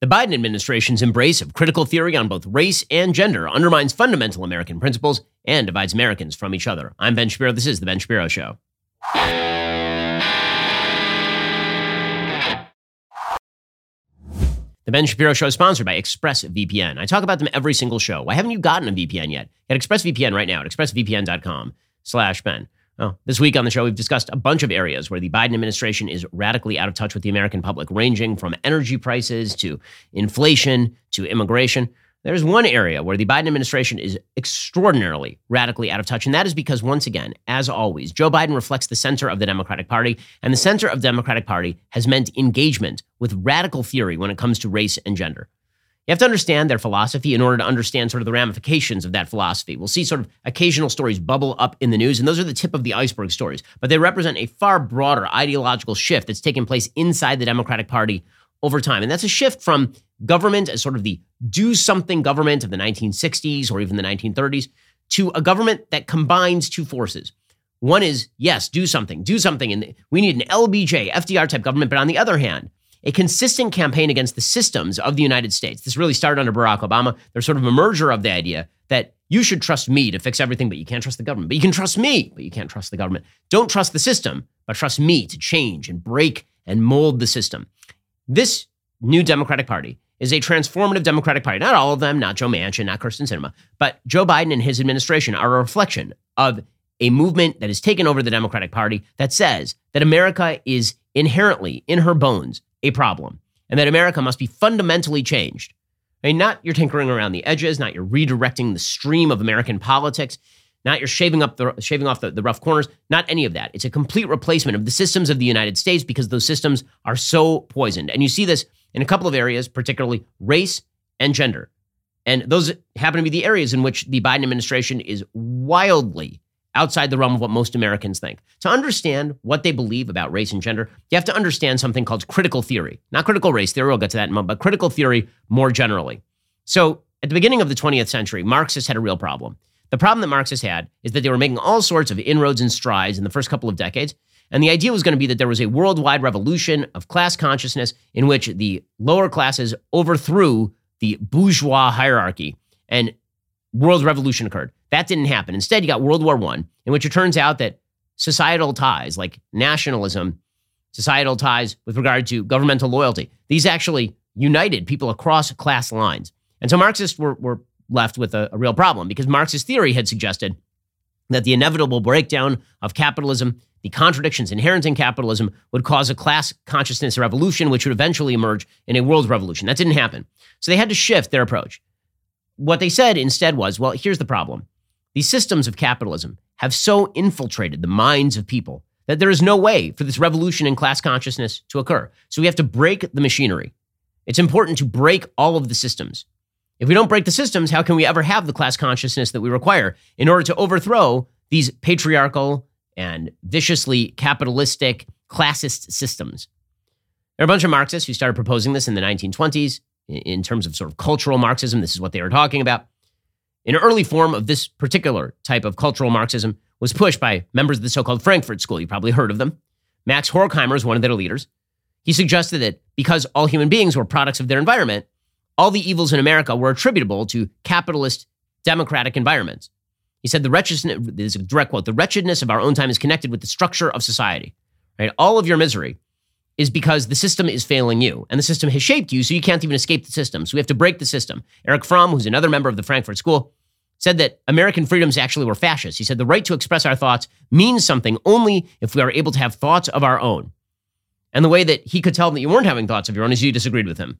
The Biden administration's embrace of critical theory on both race and gender undermines fundamental American principles and divides Americans from each other. I'm Ben Shapiro. This is The Ben Shapiro Show. The Ben Shapiro Show is sponsored by ExpressVPN. I talk about them every single show. Why haven't you gotten a VPN yet? Get ExpressVPN right now at expressvpn.com slash Ben. Well, this week on the show, we've discussed a bunch of areas where the Biden administration is radically out of touch with the American public, ranging from energy prices to inflation to immigration. There's one area where the Biden administration is extraordinarily radically out of touch, and that is because, once again, as always, Joe Biden reflects the center of the Democratic Party, and the center of the Democratic Party has meant engagement with radical theory when it comes to race and gender. You have to understand their philosophy in order to understand sort of the ramifications of that philosophy. We'll see sort of occasional stories bubble up in the news, and those are the tip of the iceberg stories, but they represent a far broader ideological shift that's taken place inside the Democratic Party over time. And that's a shift from government as sort of the do something government of the 1960s or even the 1930s to a government that combines two forces. One is, yes, do something, do something. And we need an LBJ, FDR type government. But on the other hand, a consistent campaign against the systems of the United States. This really started under Barack Obama. There's sort of a merger of the idea that you should trust me to fix everything, but you can't trust the government. But you can trust me, but you can't trust the government. Don't trust the system, but trust me to change and break and mold the system. This new Democratic Party is a transformative Democratic Party. Not all of them, not Joe Manchin, not Kyrsten Sinema, but Joe Biden and his administration are a reflection of a movement that has taken over the Democratic Party that says that America is inherently, in her bones, a problem and that America must be fundamentally changed. I mean, not you're tinkering around the edges, not you're redirecting the stream of American politics, not you're shaving up the shaving off the, the rough corners, not any of that. It's a complete replacement of the systems of the United States because those systems are so poisoned. And you see this in a couple of areas, particularly race and gender. And those happen to be the areas in which the Biden administration is wildly outside the realm of what most Americans think. To understand what they believe about race and gender, you have to understand something called critical theory. Not critical race theory, we'll get to that in a moment, but critical theory more generally. So, at the beginning of the 20th century, Marxists had a real problem. The problem that Marxists had is that they were making all sorts of inroads and strides in the first couple of decades. And the idea was going to be that there was a worldwide revolution of class consciousness in which the lower classes overthrew the bourgeois hierarchy and world revolution occurred. That didn't happen. Instead, you got World War I, in which it turns out that societal ties like nationalism, societal ties with regard to governmental loyalty, these actually united people across class lines. And so Marxists were, were left with a, a real problem because Marxist theory had suggested that the inevitable breakdown of capitalism, the contradictions inherent in capitalism, would cause a class consciousness revolution, which would eventually emerge in a world revolution. That didn't happen. So they had to shift their approach. What they said instead was well, here's the problem these systems of capitalism have so infiltrated the minds of people that there is no way for this revolution in class consciousness to occur. So we have to break the machinery. It's important to break all of the systems. If we don't break the systems, how can we ever have the class consciousness that we require in order to overthrow these patriarchal and viciously capitalistic classist systems? There are a bunch of Marxists who started proposing this in the 1920s in terms of sort of cultural Marxism. This is what they were talking about. An early form of this particular type of cultural Marxism was pushed by members of the so called Frankfurt School. You probably heard of them. Max Horkheimer is one of their leaders. He suggested that because all human beings were products of their environment, all the evils in America were attributable to capitalist democratic environments. He said the wretchedness, this is a direct quote, the wretchedness of our own time is connected with the structure of society. Right? All of your misery is because the system is failing you and the system has shaped you so you can't even escape the system. So we have to break the system. Erich Fromm, who's another member of the Frankfurt School, said that American freedoms actually were fascist. He said the right to express our thoughts means something only if we are able to have thoughts of our own. And the way that he could tell that you weren't having thoughts of your own is you disagreed with him.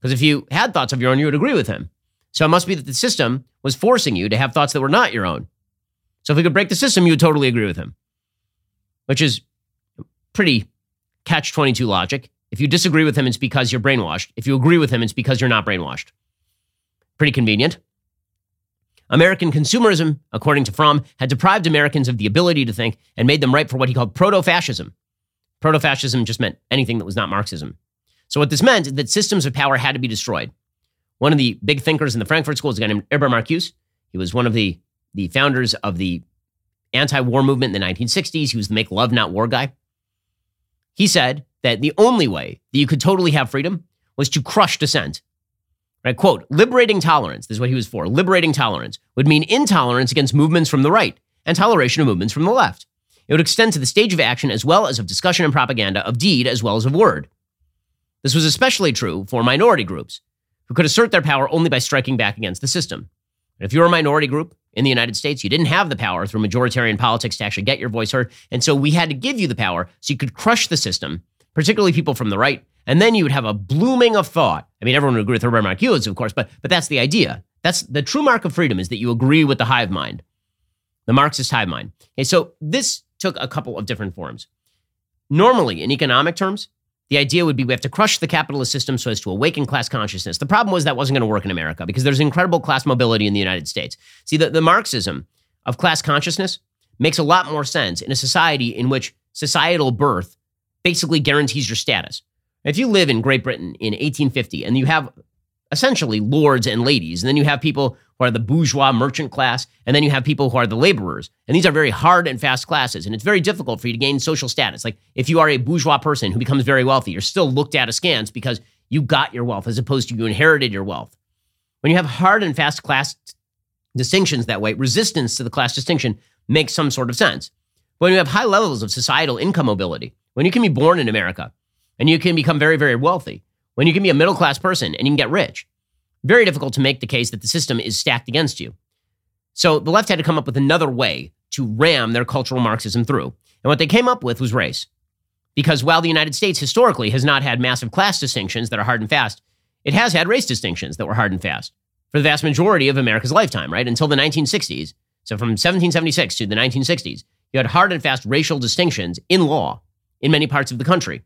Because if you had thoughts of your own, you would agree with him. So it must be that the system was forcing you to have thoughts that were not your own. So if we could break the system, you would totally agree with him, which is pretty catch 22 logic. If you disagree with him, it's because you're brainwashed. If you agree with him, it's because you're not brainwashed. Pretty convenient. American consumerism, according to Fromm, had deprived Americans of the ability to think and made them ripe for what he called proto fascism. Proto fascism just meant anything that was not Marxism. So, what this meant is that systems of power had to be destroyed. One of the big thinkers in the Frankfurt School is a guy named Herbert Marcuse. He was one of the, the founders of the anti war movement in the 1960s. He was the make love, not war guy. He said that the only way that you could totally have freedom was to crush dissent. Right? Quote, liberating tolerance, this is what he was for. Liberating tolerance would mean intolerance against movements from the right and toleration of movements from the left. It would extend to the stage of action as well as of discussion and propaganda, of deed as well as of word. This was especially true for minority groups, who could assert their power only by striking back against the system. If you were a minority group in the United States, you didn't have the power through majoritarian politics to actually get your voice heard. And so we had to give you the power so you could crush the system, particularly people from the right. And then you would have a blooming of thought. I mean, everyone would agree with Herbert Marcuse, of course, but, but that's the idea. That's the true mark of freedom is that you agree with the hive mind, the Marxist hive mind. Okay, so this took a couple of different forms. Normally, in economic terms, the idea would be we have to crush the capitalist system so as to awaken class consciousness. The problem was that wasn't going to work in America because there's incredible class mobility in the United States. See, the, the Marxism of class consciousness makes a lot more sense in a society in which societal birth basically guarantees your status. If you live in Great Britain in 1850 and you have essentially lords and ladies, and then you have people who are the bourgeois merchant class, and then you have people who are the laborers. And these are very hard and fast classes, and it's very difficult for you to gain social status. Like if you are a bourgeois person who becomes very wealthy, you're still looked at askance because you got your wealth as opposed to you inherited your wealth. When you have hard and fast class distinctions that way, resistance to the class distinction makes some sort of sense. But when you have high levels of societal income mobility, when you can be born in America and you can become very, very wealthy, when you can be a middle class person and you can get rich, very difficult to make the case that the system is stacked against you. So the left had to come up with another way to ram their cultural Marxism through. And what they came up with was race. Because while the United States historically has not had massive class distinctions that are hard and fast, it has had race distinctions that were hard and fast for the vast majority of America's lifetime, right? Until the 1960s. So from 1776 to the 1960s, you had hard and fast racial distinctions in law in many parts of the country.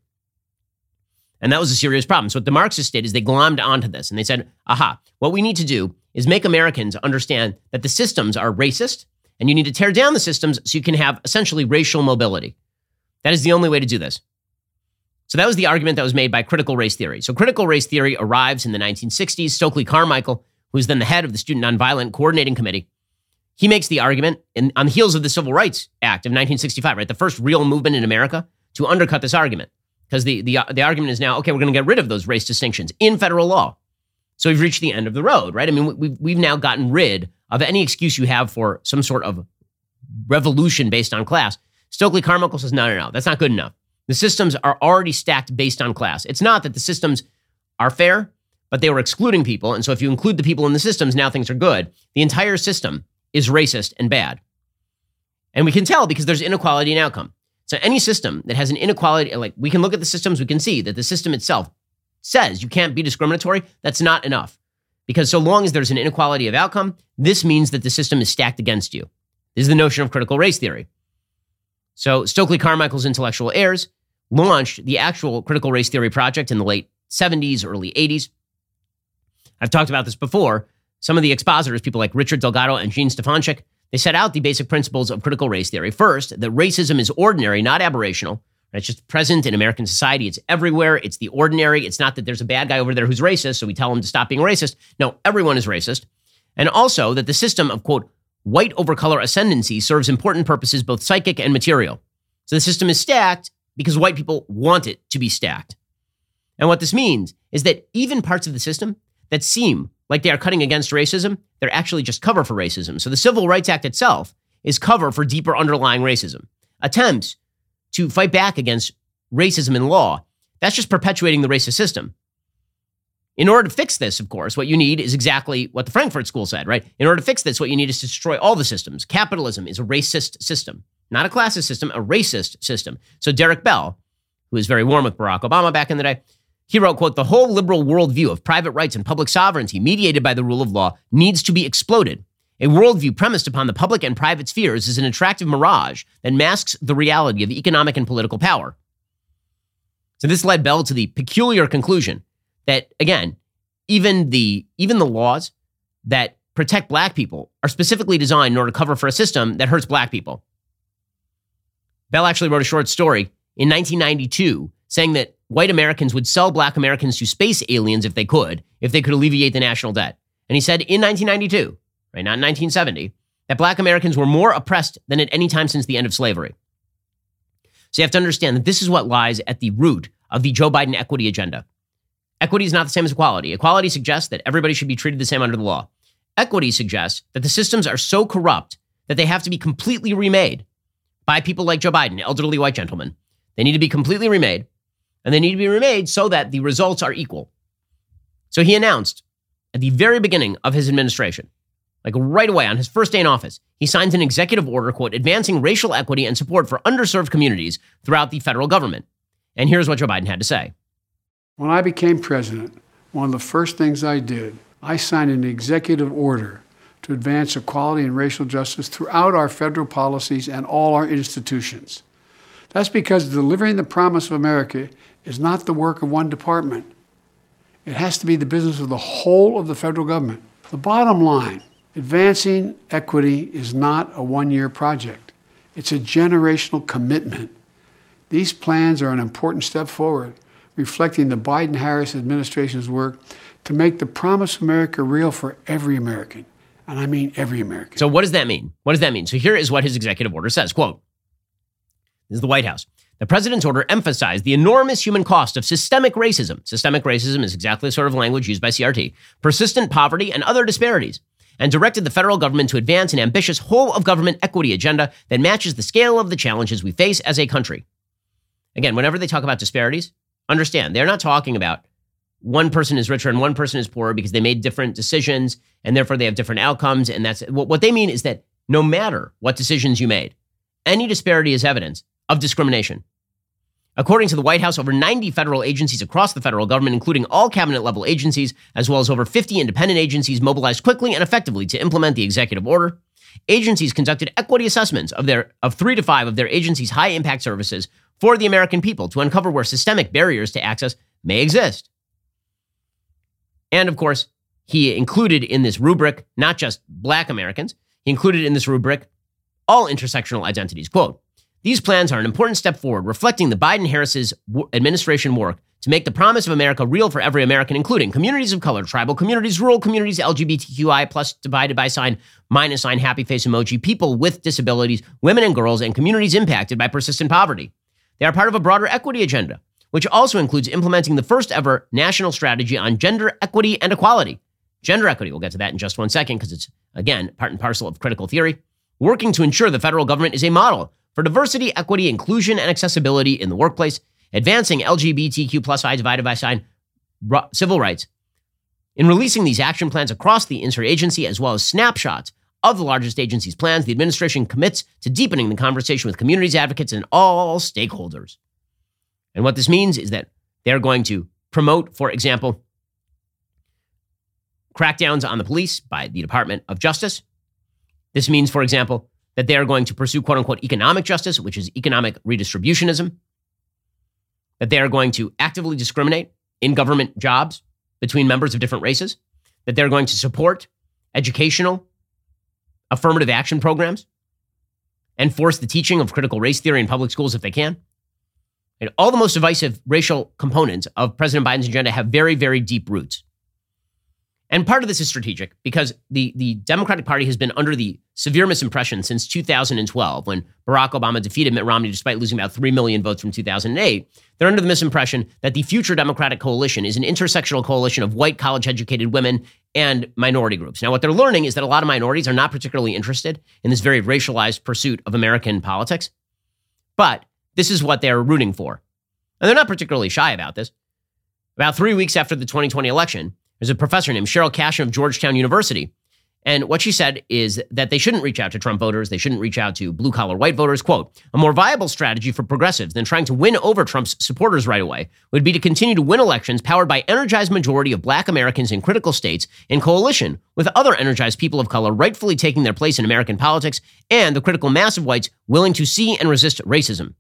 And that was a serious problem. So what the Marxists did is they glommed onto this and they said, aha, what we need to do is make Americans understand that the systems are racist and you need to tear down the systems so you can have essentially racial mobility. That is the only way to do this. So that was the argument that was made by critical race theory. So critical race theory arrives in the 1960s. Stokely Carmichael, who's then the head of the Student Nonviolent Coordinating Committee, he makes the argument in, on the heels of the Civil Rights Act of 1965, right? The first real movement in America to undercut this argument because the, the, the argument is now, okay, we're going to get rid of those race distinctions in federal law. So we've reached the end of the road, right? I mean, we've, we've now gotten rid of any excuse you have for some sort of revolution based on class. Stokely Carmichael says, no, no, no, that's not good enough. The systems are already stacked based on class. It's not that the systems are fair, but they were excluding people. And so if you include the people in the systems, now things are good. The entire system is racist and bad. And we can tell because there's inequality in outcome. So any system that has an inequality, like we can look at the systems, we can see that the system itself says you can't be discriminatory. That's not enough. Because so long as there's an inequality of outcome, this means that the system is stacked against you. This is the notion of critical race theory. So Stokely Carmichael's intellectual heirs launched the actual critical race theory project in the late 70s, early 80s. I've talked about this before. Some of the expositors, people like Richard Delgado and Jean Stefancic, they set out the basic principles of critical race theory. First, that racism is ordinary, not aberrational. It's just present in American society. It's everywhere. It's the ordinary. It's not that there's a bad guy over there who's racist, so we tell him to stop being racist. No, everyone is racist. And also that the system of, quote, white over color ascendancy serves important purposes, both psychic and material. So the system is stacked because white people want it to be stacked. And what this means is that even parts of the system that seem like they are cutting against racism, they're actually just cover for racism. So the Civil Rights Act itself is cover for deeper underlying racism. Attempts to fight back against racism in law, that's just perpetuating the racist system. In order to fix this, of course, what you need is exactly what the Frankfurt School said, right? In order to fix this, what you need is to destroy all the systems. Capitalism is a racist system, not a classist system, a racist system. So Derek Bell, who was very warm with Barack Obama back in the day, he wrote, quote, the whole liberal worldview of private rights and public sovereignty mediated by the rule of law needs to be exploded. A worldview premised upon the public and private spheres is an attractive mirage that masks the reality of economic and political power. So this led Bell to the peculiar conclusion that, again, even the even the laws that protect black people are specifically designed in order to cover for a system that hurts black people. Bell actually wrote a short story in 1992 saying that white Americans would sell black Americans to space aliens if they could, if they could alleviate the national debt. And he said in 1992, right, not in 1970, that black Americans were more oppressed than at any time since the end of slavery. So you have to understand that this is what lies at the root of the Joe Biden equity agenda. Equity is not the same as equality. Equality suggests that everybody should be treated the same under the law. Equity suggests that the systems are so corrupt that they have to be completely remade by people like Joe Biden, elderly white gentlemen. They need to be completely remade, and they need to be remade so that the results are equal. So he announced at the very beginning of his administration, like right away on his first day in office, he signs an executive order, quote, advancing racial equity and support for underserved communities throughout the federal government. And here's what Joe Biden had to say. When I became president, one of the first things I did, I signed an executive order to advance equality and racial justice throughout our federal policies and all our institutions. That's because delivering the promise of America is not the work of one department. It has to be the business of the whole of the federal government. The bottom line advancing equity is not a one year project, it's a generational commitment. These plans are an important step forward, reflecting the Biden Harris administration's work to make the promise of America real for every American. And I mean every American. So, what does that mean? What does that mean? So, here is what his executive order says quote, This is the White House. The president's order emphasized the enormous human cost of systemic racism. Systemic racism is exactly the sort of language used by CRT, persistent poverty, and other disparities, and directed the federal government to advance an ambitious whole of government equity agenda that matches the scale of the challenges we face as a country. Again, whenever they talk about disparities, understand they're not talking about one person is richer and one person is poorer because they made different decisions and therefore they have different outcomes. And that's what they mean is that no matter what decisions you made, any disparity is evidence of discrimination. According to the White House, over 90 federal agencies across the federal government, including all cabinet level agencies, as well as over 50 independent agencies, mobilized quickly and effectively to implement the executive order. Agencies conducted equity assessments of their of 3 to 5 of their agency's high impact services for the American people to uncover where systemic barriers to access may exist. And of course, he included in this rubric not just black Americans, he included in this rubric all intersectional identities. Quote, these plans are an important step forward, reflecting the Biden Harris's administration work to make the promise of America real for every American, including communities of color, tribal communities, rural communities, LGBTQI plus divided by sign, minus sign, happy face emoji, people with disabilities, women and girls, and communities impacted by persistent poverty. They are part of a broader equity agenda, which also includes implementing the first ever national strategy on gender equity and equality. Gender equity, we'll get to that in just one second because it's, again, part and parcel of critical theory. Working to ensure the federal government is a model for diversity, equity, inclusion, and accessibility in the workplace, advancing LGBTQ plus I divided by sign civil rights. In releasing these action plans across the interagency, as well as snapshots of the largest agency's plans, the administration commits to deepening the conversation with communities, advocates, and all stakeholders. And what this means is that they're going to promote, for example, crackdowns on the police by the Department of Justice. This means, for example, that they are going to pursue quote unquote economic justice, which is economic redistributionism, that they are going to actively discriminate in government jobs between members of different races, that they're going to support educational affirmative action programs, and force the teaching of critical race theory in public schools if they can. And all the most divisive racial components of President Biden's agenda have very, very deep roots. And part of this is strategic because the, the Democratic Party has been under the severe misimpression since 2012 when Barack Obama defeated Mitt Romney despite losing about 3 million votes from 2008. They're under the misimpression that the future Democratic coalition is an intersectional coalition of white college educated women and minority groups. Now, what they're learning is that a lot of minorities are not particularly interested in this very racialized pursuit of American politics, but this is what they're rooting for. And they're not particularly shy about this. About three weeks after the 2020 election, there's a professor named Cheryl Cashin of Georgetown University. And what she said is that they shouldn't reach out to Trump voters. They shouldn't reach out to blue collar white voters. Quote, a more viable strategy for progressives than trying to win over Trump's supporters right away would be to continue to win elections powered by energized majority of black Americans in critical states in coalition with other energized people of color rightfully taking their place in American politics and the critical mass of whites willing to see and resist racism.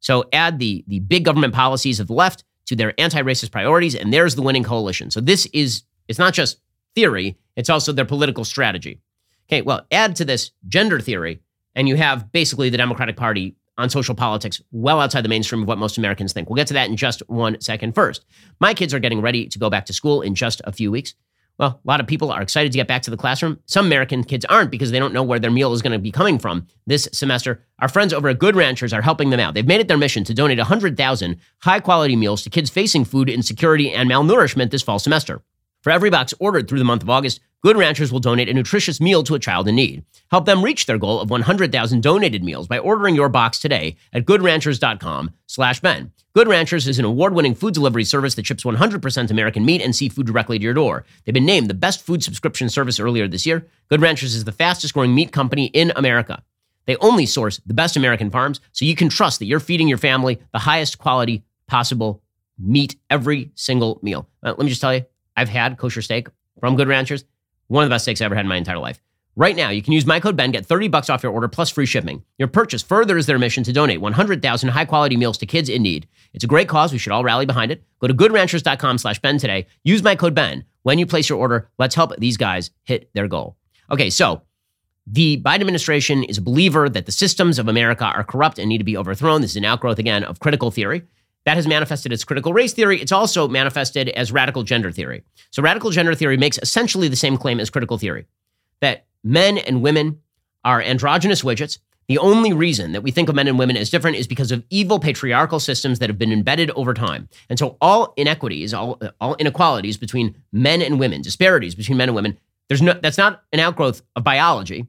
So add the, the big government policies of the left to their anti-racist priorities, and there's the winning coalition. So this is it's not just theory, it's also their political strategy. Okay, well, add to this gender theory, and you have basically the Democratic Party on social politics well outside the mainstream of what most Americans think. We'll get to that in just one second. First, my kids are getting ready to go back to school in just a few weeks. Well, a lot of people are excited to get back to the classroom. Some American kids aren't because they don't know where their meal is going to be coming from this semester. Our friends over at Good Ranchers are helping them out. They've made it their mission to donate 100,000 high quality meals to kids facing food insecurity and malnourishment this fall semester. For every box ordered through the month of August, Good Ranchers will donate a nutritious meal to a child in need. Help them reach their goal of 100,000 donated meals by ordering your box today at goodranchers.com/ben. Good Ranchers is an award-winning food delivery service that ships 100% American meat and seafood directly to your door. They've been named the best food subscription service earlier this year. Good Ranchers is the fastest-growing meat company in America. They only source the best American farms, so you can trust that you're feeding your family the highest quality possible meat every single meal. Uh, let me just tell you, I've had kosher steak from Good Ranchers. One of the best steaks I ever had in my entire life. Right now, you can use my code BEN, get 30 bucks off your order plus free shipping. Your purchase furthers their mission to donate 100,000 high-quality meals to kids in need. It's a great cause. We should all rally behind it. Go to goodranchers.com slash Ben today. Use my code BEN. When you place your order, let's help these guys hit their goal. Okay, so the Biden administration is a believer that the systems of America are corrupt and need to be overthrown. This is an outgrowth, again, of critical theory. That has manifested as critical race theory. It's also manifested as radical gender theory. So, radical gender theory makes essentially the same claim as critical theory that men and women are androgynous widgets. The only reason that we think of men and women as different is because of evil patriarchal systems that have been embedded over time. And so, all inequities, all, all inequalities between men and women, disparities between men and women, there's no, that's not an outgrowth of biology.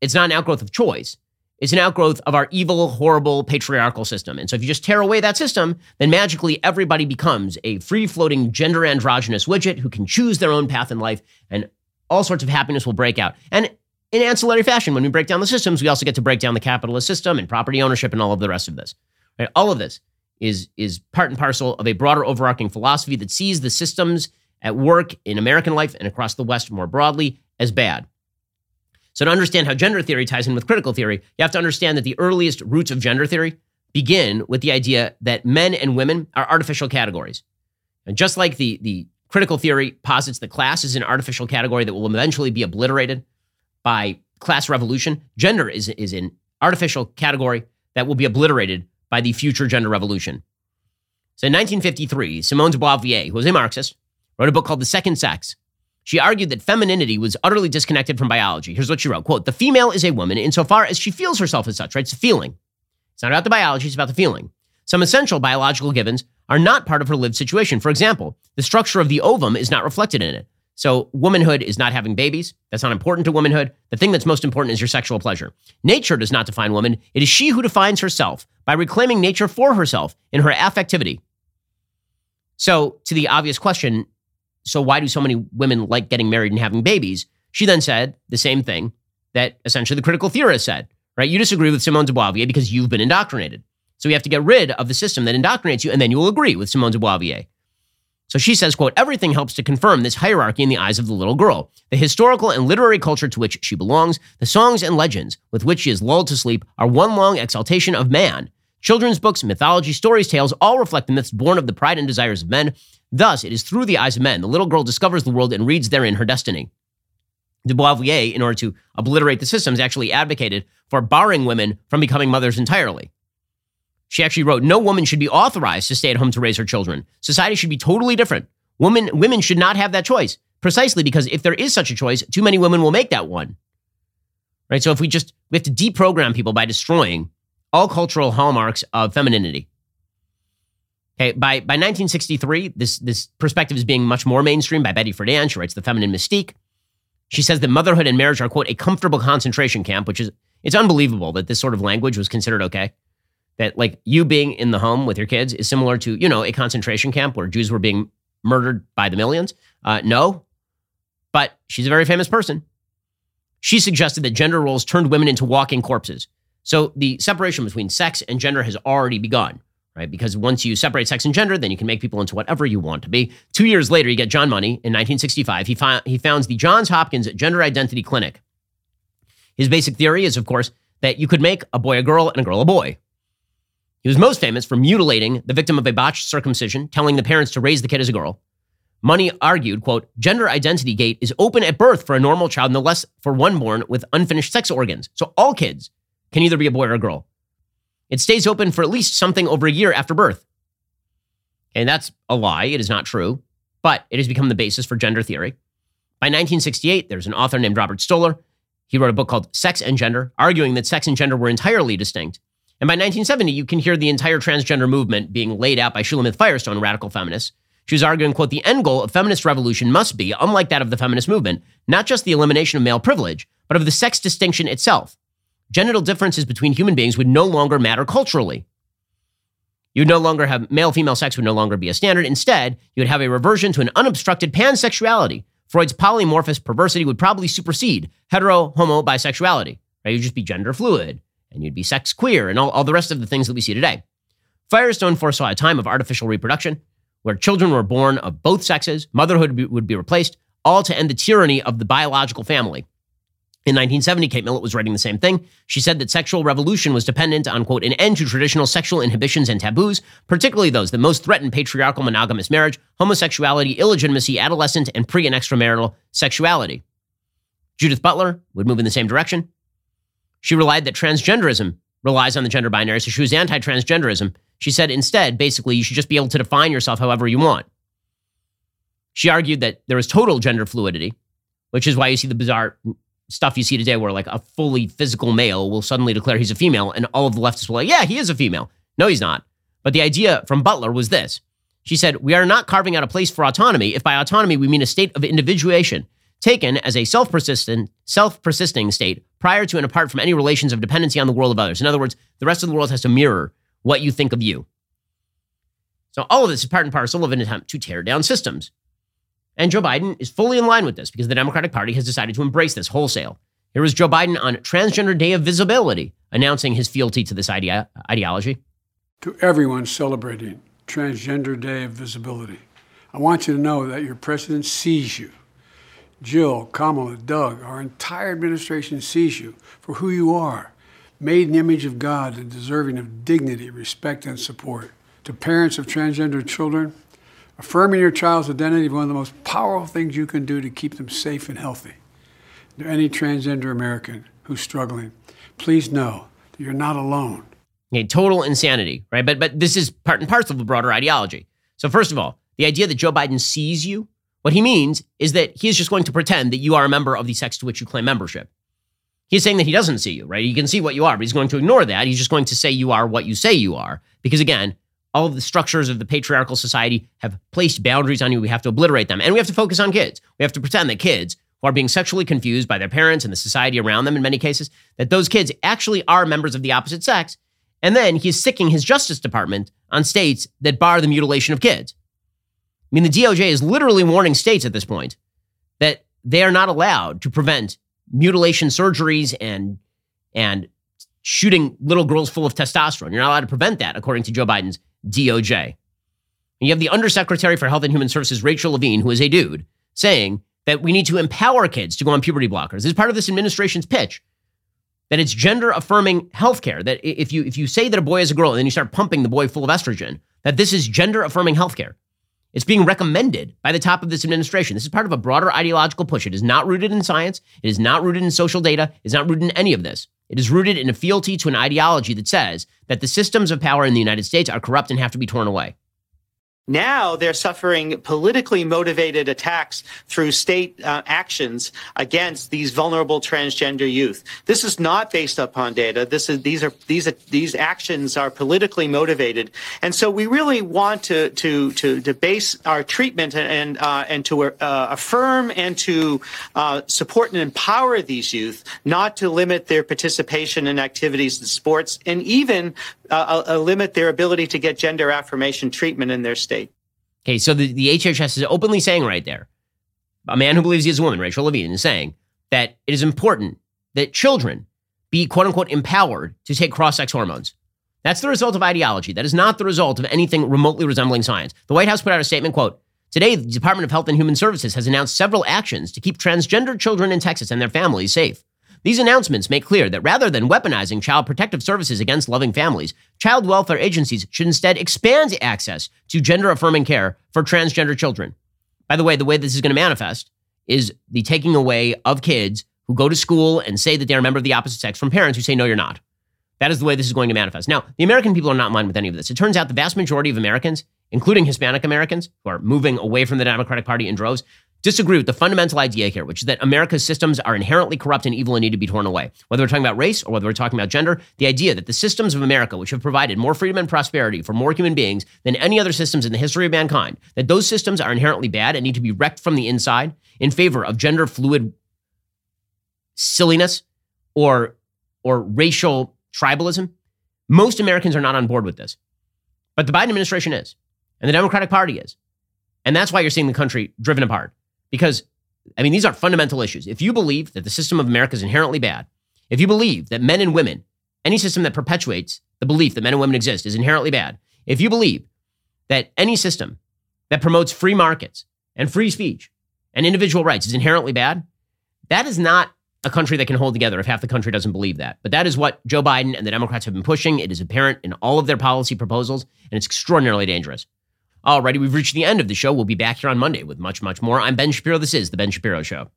It's not an outgrowth of choice is an outgrowth of our evil, horrible patriarchal system. And so if you just tear away that system, then magically everybody becomes a free floating gender androgynous widget who can choose their own path in life and all sorts of happiness will break out. And in ancillary fashion, when we break down the systems, we also get to break down the capitalist system and property ownership and all of the rest of this. Right? All of this is, is part and parcel of a broader overarching philosophy that sees the systems at work in American life and across the West more broadly as bad. So, to understand how gender theory ties in with critical theory, you have to understand that the earliest roots of gender theory begin with the idea that men and women are artificial categories. And just like the, the critical theory posits that class is an artificial category that will eventually be obliterated by class revolution, gender is, is an artificial category that will be obliterated by the future gender revolution. So in 1953, Simone de Beauvoir, who was a Marxist, wrote a book called The Second Sex, she argued that femininity was utterly disconnected from biology. Here's what she wrote quote, The female is a woman insofar as she feels herself as such, right? It's a feeling. It's not about the biology, it's about the feeling. Some essential biological givens are not part of her lived situation. For example, the structure of the ovum is not reflected in it. So, womanhood is not having babies. That's not important to womanhood. The thing that's most important is your sexual pleasure. Nature does not define woman. It is she who defines herself by reclaiming nature for herself in her affectivity. So, to the obvious question, so why do so many women like getting married and having babies? She then said the same thing that essentially the critical theorist said, right? You disagree with Simone de Beauvoir because you've been indoctrinated. So we have to get rid of the system that indoctrinates you, and then you will agree with Simone de Beauvoir. So she says, quote, everything helps to confirm this hierarchy in the eyes of the little girl. The historical and literary culture to which she belongs, the songs and legends with which she is lulled to sleep are one long exaltation of man. Children's books, mythology, stories, tales all reflect the myths born of the pride and desires of men, Thus, it is through the eyes of men the little girl discovers the world and reads therein her destiny. De Beauvoir, in order to obliterate the systems, actually advocated for barring women from becoming mothers entirely. She actually wrote, No woman should be authorized to stay at home to raise her children. Society should be totally different. Women, women should not have that choice, precisely because if there is such a choice, too many women will make that one. Right? So if we just, we have to deprogram people by destroying all cultural hallmarks of femininity. Okay, by, by 1963, this, this perspective is being much more mainstream by Betty Friedan. She writes The Feminine Mystique. She says that motherhood and marriage are, quote, a comfortable concentration camp, which is, it's unbelievable that this sort of language was considered okay. That, like, you being in the home with your kids is similar to, you know, a concentration camp where Jews were being murdered by the millions. Uh, no, but she's a very famous person. She suggested that gender roles turned women into walking corpses. So the separation between sex and gender has already begun right? Because once you separate sex and gender, then you can make people into whatever you want to be. Two years later, you get John Money in 1965. He, fi- he founds the Johns Hopkins Gender Identity Clinic. His basic theory is, of course, that you could make a boy a girl and a girl a boy. He was most famous for mutilating the victim of a botched circumcision, telling the parents to raise the kid as a girl. Money argued, quote, gender identity gate is open at birth for a normal child, no less for one born with unfinished sex organs. So all kids can either be a boy or a girl. It stays open for at least something over a year after birth. And that's a lie. It is not true, but it has become the basis for gender theory. By 1968, there's an author named Robert Stoller. He wrote a book called Sex and Gender, arguing that sex and gender were entirely distinct. And by 1970, you can hear the entire transgender movement being laid out by Shulamith Firestone, radical feminists. She was arguing, quote, the end goal of feminist revolution must be, unlike that of the feminist movement, not just the elimination of male privilege, but of the sex distinction itself. Genital differences between human beings would no longer matter culturally. You would no longer have male female sex would no longer be a standard. Instead, you would have a reversion to an unobstructed pansexuality. Freud's polymorphous perversity would probably supersede hetero homo bisexuality. Right? You'd just be gender fluid and you'd be sex queer and all, all the rest of the things that we see today. Firestone foresaw a time of artificial reproduction where children were born of both sexes, motherhood would be replaced, all to end the tyranny of the biological family. In 1970, Kate Millett was writing the same thing. She said that sexual revolution was dependent on, quote, an end to traditional sexual inhibitions and taboos, particularly those that most threaten patriarchal monogamous marriage, homosexuality, illegitimacy, adolescent, and pre and extramarital sexuality. Judith Butler would move in the same direction. She relied that transgenderism relies on the gender binary, so she was anti transgenderism. She said instead, basically, you should just be able to define yourself however you want. She argued that there is total gender fluidity, which is why you see the bizarre stuff you see today where like a fully physical male will suddenly declare he's a female and all of the leftists will like, yeah, he is a female. No, he's not. But the idea from Butler was this. She said, We are not carving out a place for autonomy if by autonomy we mean a state of individuation, taken as a self-persistent, self-persisting state prior to and apart from any relations of dependency on the world of others. In other words, the rest of the world has to mirror what you think of you. So all of this is part and parcel of an attempt to tear down systems. And Joe Biden is fully in line with this because the Democratic Party has decided to embrace this wholesale. Here was Joe Biden on Transgender Day of Visibility, announcing his fealty to this idea, ideology. To everyone celebrating Transgender Day of Visibility, I want you to know that your president sees you. Jill, Kamala, Doug, our entire administration sees you for who you are, made in the image of God and deserving of dignity, respect, and support. To parents of transgender children, Affirming your child's identity is one of the most powerful things you can do to keep them safe and healthy. To any transgender American who's struggling, please know that you're not alone. Okay, total insanity, right? But but this is part and parcel of the broader ideology. So first of all, the idea that Joe Biden sees you, what he means is that he is just going to pretend that you are a member of the sex to which you claim membership. He's saying that he doesn't see you, right? He can see what you are, but he's going to ignore that. He's just going to say you are what you say you are. Because again, all of the structures of the patriarchal society have placed boundaries on you. We have to obliterate them. And we have to focus on kids. We have to pretend that kids who are being sexually confused by their parents and the society around them in many cases, that those kids actually are members of the opposite sex. And then he's sicking his Justice Department on states that bar the mutilation of kids. I mean, the DOJ is literally warning states at this point that they are not allowed to prevent mutilation surgeries and and shooting little girls full of testosterone. You're not allowed to prevent that, according to Joe Biden's DOJ. You have the Undersecretary for Health and Human Services, Rachel Levine, who is a dude, saying that we need to empower kids to go on puberty blockers. This is part of this administration's pitch that it's gender affirming healthcare. That if you if you say that a boy is a girl and then you start pumping the boy full of estrogen, that this is gender affirming healthcare. It's being recommended by the top of this administration. This is part of a broader ideological push. It is not rooted in science. It is not rooted in social data. It's not rooted in any of this. It is rooted in a fealty to an ideology that says that the systems of power in the United States are corrupt and have to be torn away. Now they're suffering politically motivated attacks through state uh, actions against these vulnerable transgender youth. This is not based upon data. This is these are these are, these actions are politically motivated, and so we really want to to to, to base our treatment and uh, and to uh, affirm and to uh, support and empower these youth, not to limit their participation in activities in sports, and even uh, limit their ability to get gender affirmation treatment in their state. Okay, so the, the HHS is openly saying right there, a man who believes he is a woman, Rachel Levine, is saying that it is important that children be quote unquote empowered to take cross sex hormones. That's the result of ideology. That is not the result of anything remotely resembling science. The White House put out a statement, quote, Today, the Department of Health and Human Services has announced several actions to keep transgender children in Texas and their families safe. These announcements make clear that rather than weaponizing child protective services against loving families, child welfare agencies should instead expand access to gender affirming care for transgender children. By the way, the way this is going to manifest is the taking away of kids who go to school and say that they're a member of the opposite sex from parents who say, no, you're not. That is the way this is going to manifest. Now, the American people are not in line with any of this. It turns out the vast majority of Americans, including Hispanic Americans who are moving away from the Democratic Party in droves, disagree with the fundamental idea here, which is that America's systems are inherently corrupt and evil and need to be torn away. Whether we're talking about race or whether we're talking about gender, the idea that the systems of America, which have provided more freedom and prosperity for more human beings than any other systems in the history of mankind, that those systems are inherently bad and need to be wrecked from the inside in favor of gender fluid silliness or, or racial tribalism, most Americans are not on board with this. But the Biden administration is, and the Democratic Party is. And that's why you're seeing the country driven apart. Because, I mean, these are fundamental issues. If you believe that the system of America is inherently bad, if you believe that men and women, any system that perpetuates the belief that men and women exist is inherently bad, if you believe that any system that promotes free markets and free speech and individual rights is inherently bad, that is not a country that can hold together if half the country doesn't believe that. But that is what Joe Biden and the Democrats have been pushing. It is apparent in all of their policy proposals, and it's extraordinarily dangerous. Alrighty, we've reached the end of the show. We'll be back here on Monday with much, much more. I'm Ben Shapiro. This is The Ben Shapiro Show.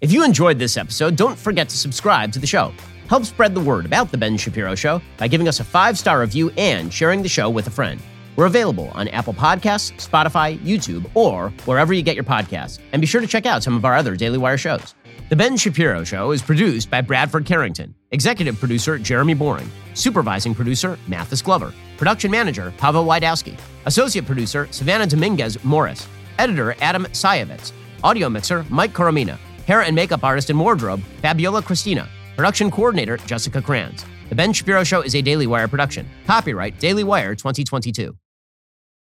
If you enjoyed this episode, don't forget to subscribe to the show. Help spread the word about The Ben Shapiro Show by giving us a five star review and sharing the show with a friend. We're available on Apple Podcasts, Spotify, YouTube, or wherever you get your podcasts. And be sure to check out some of our other Daily Wire shows. The Ben Shapiro Show is produced by Bradford Carrington, executive producer Jeremy Boring, supervising producer Mathis Glover, production manager Pavel Wydowski, associate producer Savannah Dominguez Morris, editor Adam Sayevitz, audio mixer Mike Coromina, hair and makeup artist and wardrobe Fabiola Cristina, production coordinator Jessica Kranz. The Ben Shapiro Show is a Daily Wire production. Copyright Daily Wire 2022.